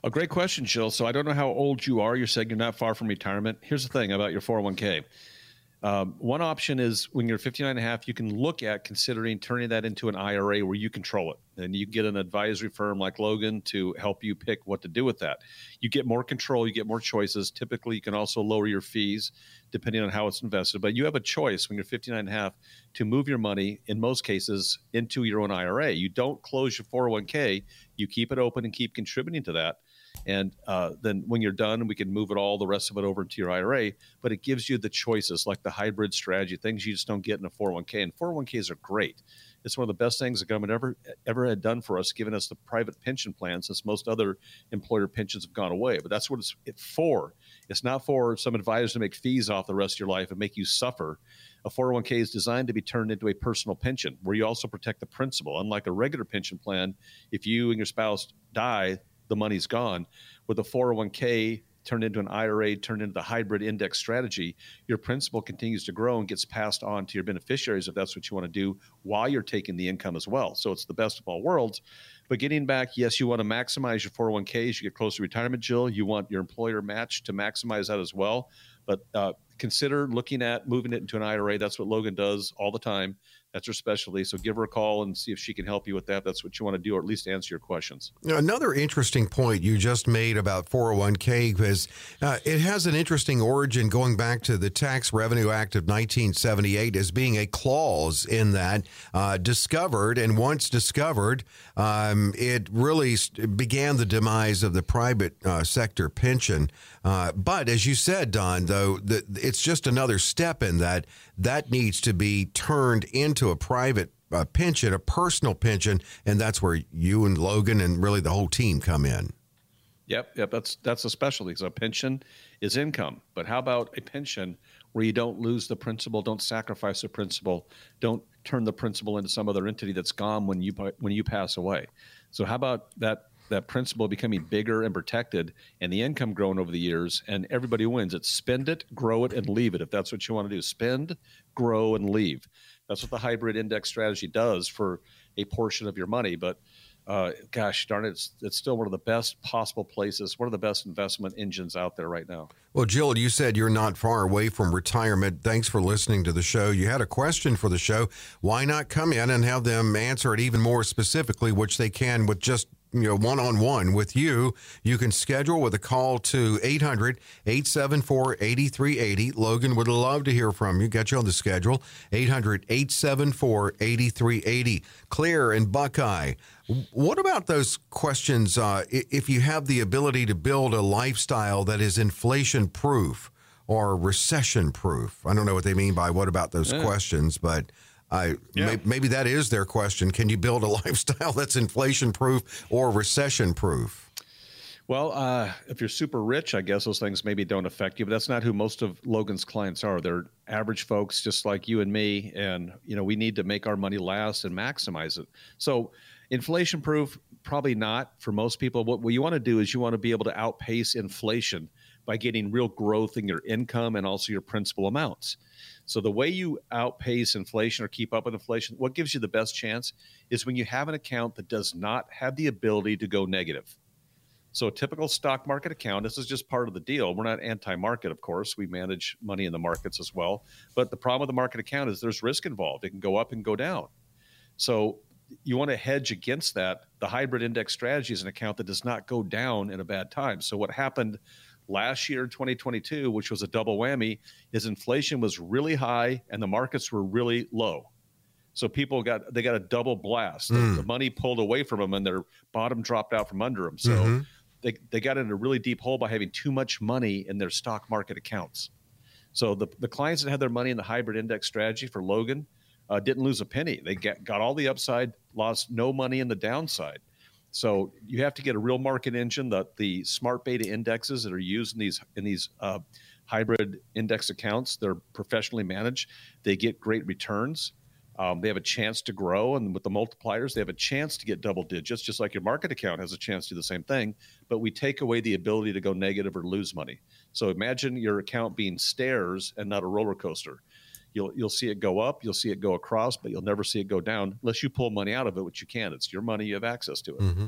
A great question, Jill. So I don't know how old you are. You're saying you're not far from retirement. Here's the thing about your 401k. Um, one option is when you're 59 and a half, you can look at considering turning that into an IRA where you control it. And you get an advisory firm like Logan to help you pick what to do with that. You get more control, you get more choices. Typically, you can also lower your fees depending on how it's invested. But you have a choice when you're 59 and a half to move your money, in most cases, into your own IRA. You don't close your 401k, you keep it open and keep contributing to that and uh, then when you're done, we can move it all, the rest of it over into your IRA. But it gives you the choices like the hybrid strategy, things you just don't get in a 401k. And 401ks are great. It's one of the best things the government ever ever had done for us, giving us the private pension plan since most other employer pensions have gone away. But that's what it's for. It's not for some advisors to make fees off the rest of your life and make you suffer. A 401k is designed to be turned into a personal pension where you also protect the principal. Unlike a regular pension plan, if you and your spouse die, the money's gone. With a 401k turned into an IRA, turned into the hybrid index strategy, your principal continues to grow and gets passed on to your beneficiaries if that's what you want to do while you're taking the income as well. So it's the best of all worlds. But getting back, yes, you want to maximize your 401k as you get closer to retirement, Jill. You want your employer match to maximize that as well. But uh, consider looking at moving it into an IRA. That's what Logan does all the time. That's her specialty. So give her a call and see if she can help you with that. That's what you want to do, or at least answer your questions. Another interesting point you just made about 401k is uh, it has an interesting origin going back to the Tax Revenue Act of 1978 as being a clause in that uh, discovered, and once discovered, um, it really began the demise of the private uh, sector pension. Uh, but as you said, Don, though, the, it's just another step in that that needs to be turned into a private uh, pension, a personal pension, and that's where you and Logan and really the whole team come in. Yep, yep. That's that's a specialty. So a pension is income, but how about a pension where you don't lose the principal, don't sacrifice the principal, don't turn the principal into some other entity that's gone when you when you pass away. So how about that that principal becoming bigger and protected and the income growing over the years and everybody wins. It's spend it, grow it, and leave it. If that's what you want to do, spend, grow, and leave. That's what the hybrid index strategy does for a portion of your money. But uh, gosh darn it, it's, it's still one of the best possible places, one of the best investment engines out there right now. Well, Jill, you said you're not far away from retirement. Thanks for listening to the show. You had a question for the show. Why not come in and have them answer it even more specifically, which they can with just you know one on one with you, you can schedule with a call to 800 874 8380. Logan would love to hear from you. Get you on the schedule 800 874 8380. Claire and Buckeye. What about those questions? Uh, if you have the ability to build a lifestyle that is inflation proof or recession proof, I don't know what they mean by what about those yeah. questions, but I yeah. may, maybe that is their question. Can you build a lifestyle that's inflation proof or recession proof? Well, uh, if you're super rich, I guess those things maybe don't affect you, but that's not who most of Logan's clients are. They're average folks just like you and me. And, you know, we need to make our money last and maximize it. So, inflation proof, probably not for most people. What, what you want to do is you want to be able to outpace inflation by getting real growth in your income and also your principal amounts. So the way you outpace inflation or keep up with inflation, what gives you the best chance is when you have an account that does not have the ability to go negative. So a typical stock market account, this is just part of the deal. We're not anti-market, of course. We manage money in the markets as well. But the problem with the market account is there's risk involved. It can go up and go down. So you want to hedge against that. The hybrid index strategy is an account that does not go down in a bad time. So what happened last year 2022 which was a double whammy is inflation was really high and the markets were really low. So people got they got a double blast. Mm. the, money pulled away from them and their bottom dropped out from under them. So mm-hmm. they, they got in a really deep hole by having too much money in their stock market accounts. So the, the clients that had their money in the hybrid index strategy for logan uh, didn't lose a penny. They get, got all the upside lost no money in the downside so you have to get a real market engine. The the smart beta indexes that are used in these in these uh, hybrid index accounts, they're professionally managed. They get great returns. Um, they have a chance to grow, and with the multipliers, they have a chance to get double digits, just like your market account has a chance to do the same thing. But we take away the ability to go negative or lose money. So imagine your account being stairs and not a roller coaster. You'll you'll see it go up, you'll see it go across, but you'll never see it go down unless you pull money out of it, which you can. It's your money, you have access to it. Mm-hmm.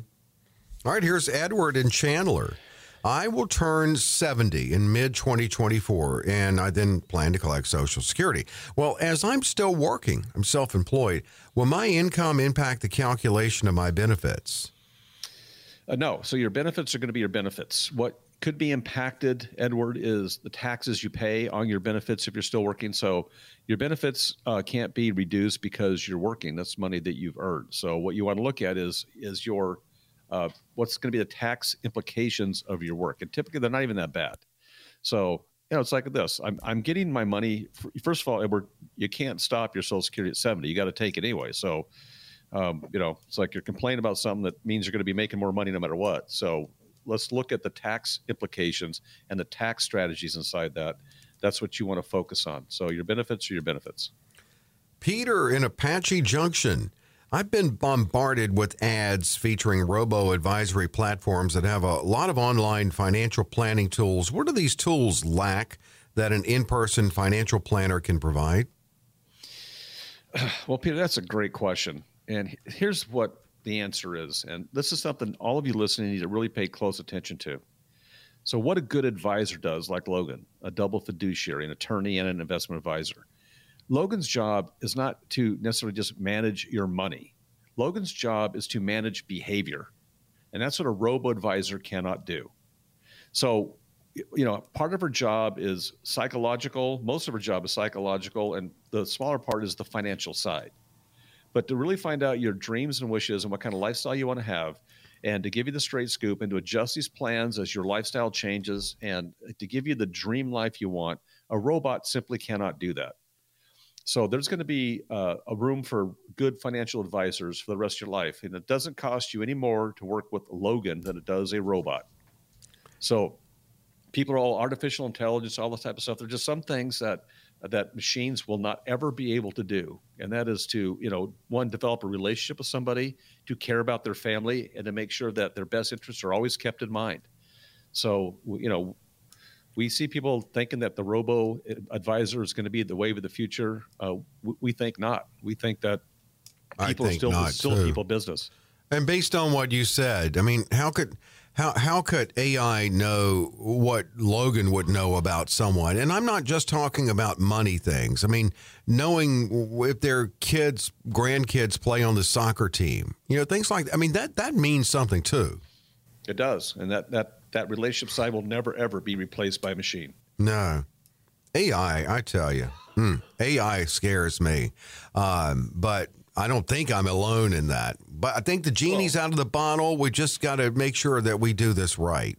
All right, here's Edward in Chandler. I will turn 70 in mid 2024, and I then plan to collect Social Security. Well, as I'm still working, I'm self employed, will my income impact the calculation of my benefits? Uh, no. So your benefits are going to be your benefits. What could be impacted, Edward, is the taxes you pay on your benefits if you're still working. So your benefits uh, can't be reduced because you're working. That's money that you've earned. So what you want to look at is is your uh, what's going to be the tax implications of your work, and typically they're not even that bad. So you know, it's like this. I'm I'm getting my money. For, first of all, Edward, you can't stop your Social Security at 70. You got to take it anyway. So. Um, you know, it's like you're complaining about something that means you're going to be making more money no matter what. So let's look at the tax implications and the tax strategies inside that. That's what you want to focus on. So your benefits are your benefits. Peter in Apache Junction. I've been bombarded with ads featuring robo advisory platforms that have a lot of online financial planning tools. What do these tools lack that an in person financial planner can provide? Well, Peter, that's a great question. And here's what the answer is. And this is something all of you listening need to really pay close attention to. So, what a good advisor does, like Logan, a double fiduciary, an attorney, and an investment advisor. Logan's job is not to necessarily just manage your money. Logan's job is to manage behavior. And that's what a robo advisor cannot do. So, you know, part of her job is psychological. Most of her job is psychological, and the smaller part is the financial side. But to really find out your dreams and wishes and what kind of lifestyle you want to have, and to give you the straight scoop and to adjust these plans as your lifestyle changes and to give you the dream life you want, a robot simply cannot do that. So there's going to be uh, a room for good financial advisors for the rest of your life, and it doesn't cost you any more to work with Logan than it does a robot. So people are all artificial intelligence, all this type of stuff. There's just some things that that machines will not ever be able to do and that is to you know one develop a relationship with somebody to care about their family and to make sure that their best interests are always kept in mind. So you know we see people thinking that the robo advisor is going to be the wave of the future. Uh, we, think not. We think that people think still not, still too. people business. And based on what you said i mean how could how how could AI know what Logan would know about someone? And I'm not just talking about money things. I mean, knowing if their kids, grandkids play on the soccer team, you know, things like. that. I mean, that that means something too. It does, and that that that relationship side will never ever be replaced by a machine. No, AI, I tell you, hmm, AI scares me. Um, but I don't think I'm alone in that. But I think the genie's well, out of the bottle. We just got to make sure that we do this right.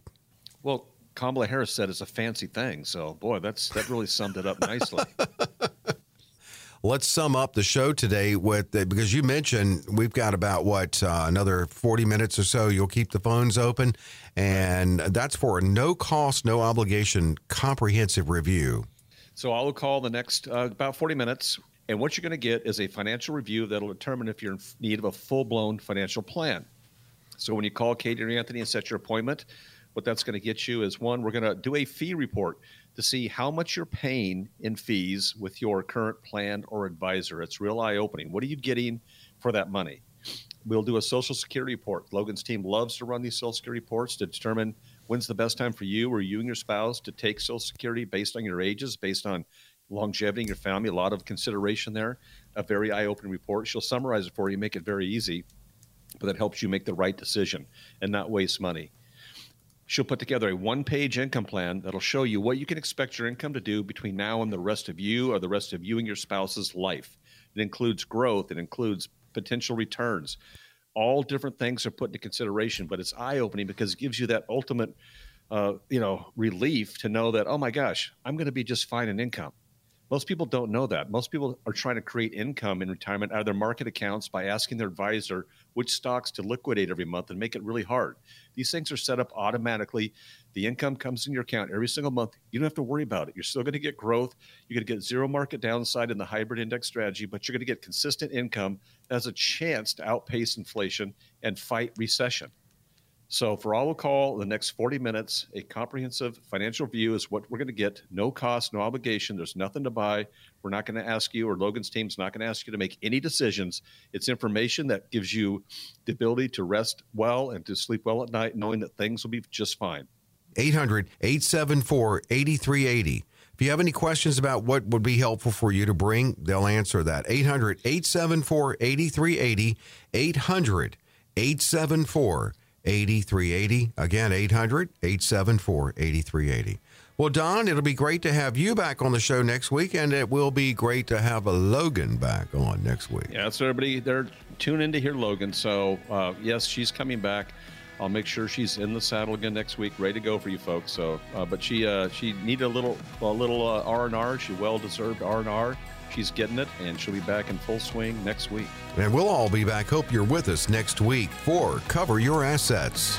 Well, Kamala Harris said it's a fancy thing. So, boy, that's that really summed it up nicely. let's sum up the show today with the, because you mentioned we've got about what uh, another 40 minutes or so. You'll keep the phones open, and that's for a no cost, no obligation comprehensive review. So I'll call the next uh, about 40 minutes. And what you're going to get is a financial review that'll determine if you're in need of a full blown financial plan. So when you call Katie or Anthony and set your appointment, what that's going to get you is one, we're going to do a fee report to see how much you're paying in fees with your current plan or advisor. It's real eye opening. What are you getting for that money? We'll do a Social Security report. Logan's team loves to run these Social Security reports to determine when's the best time for you or you and your spouse to take Social Security based on your ages, based on longevity in your family. A lot of consideration there. A very eye opening report. She'll summarize it for you, make it very easy, but that helps you make the right decision and not waste money. She'll put together a one page income plan that'll show you what you can expect your income to do between now and the rest of you or the rest of you and your spouse's life. It includes growth, it includes potential returns. All different things are put into consideration, but it's eye opening because it gives you that ultimate, uh, you know, relief to know that, oh my gosh, I'm going to be just fine in income. Most people don't know that. Most people are trying to create income in retirement out of their market accounts by asking their advisor which stocks to liquidate every month and make it really hard. These things are set up automatically. The income comes in your account every single month. You don't have to worry about it. You're still going to get growth. You're going to get zero market downside in the hybrid index strategy, but you're going to get consistent income that has a chance to outpace inflation and fight recession. So, for all we'll call the next 40 minutes, a comprehensive financial view is what we're going to get. No cost, no obligation. There's nothing to buy. We're not going to ask you, or Logan's team's not going to ask you to make any decisions. It's information that gives you the ability to rest well and to sleep well at night, knowing that things will be just fine. 800 874 8380. If you have any questions about what would be helpful for you to bring, they'll answer that. 800 874 8380. 800 874 8380. Again, 800 874 8380. Well, Don, it'll be great to have you back on the show next week, and it will be great to have a Logan back on next week. Yeah, so everybody, they're tuned in to hear Logan. So, uh, yes, she's coming back. I'll make sure she's in the saddle again next week, ready to go for you folks. So, uh, but she uh, she needed a little a little uh, R and R. She well deserved R and R. She's getting it, and she'll be back in full swing next week. And we'll all be back. Hope you're with us next week for Cover Your Assets.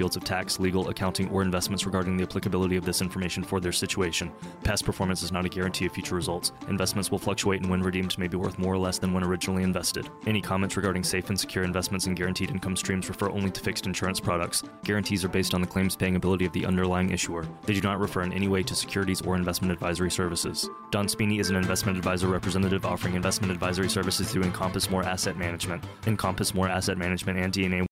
fields of tax, legal, accounting, or investments regarding the applicability of this information for their situation. Past performance is not a guarantee of future results. Investments will fluctuate and when redeemed may be worth more or less than when originally invested. Any comments regarding safe and secure investments and guaranteed income streams refer only to fixed insurance products. Guarantees are based on the claims paying ability of the underlying issuer. They do not refer in any way to securities or investment advisory services. Don Spini is an investment advisor representative offering investment advisory services through Encompass More Asset Management. Encompass More Asset Management and DNA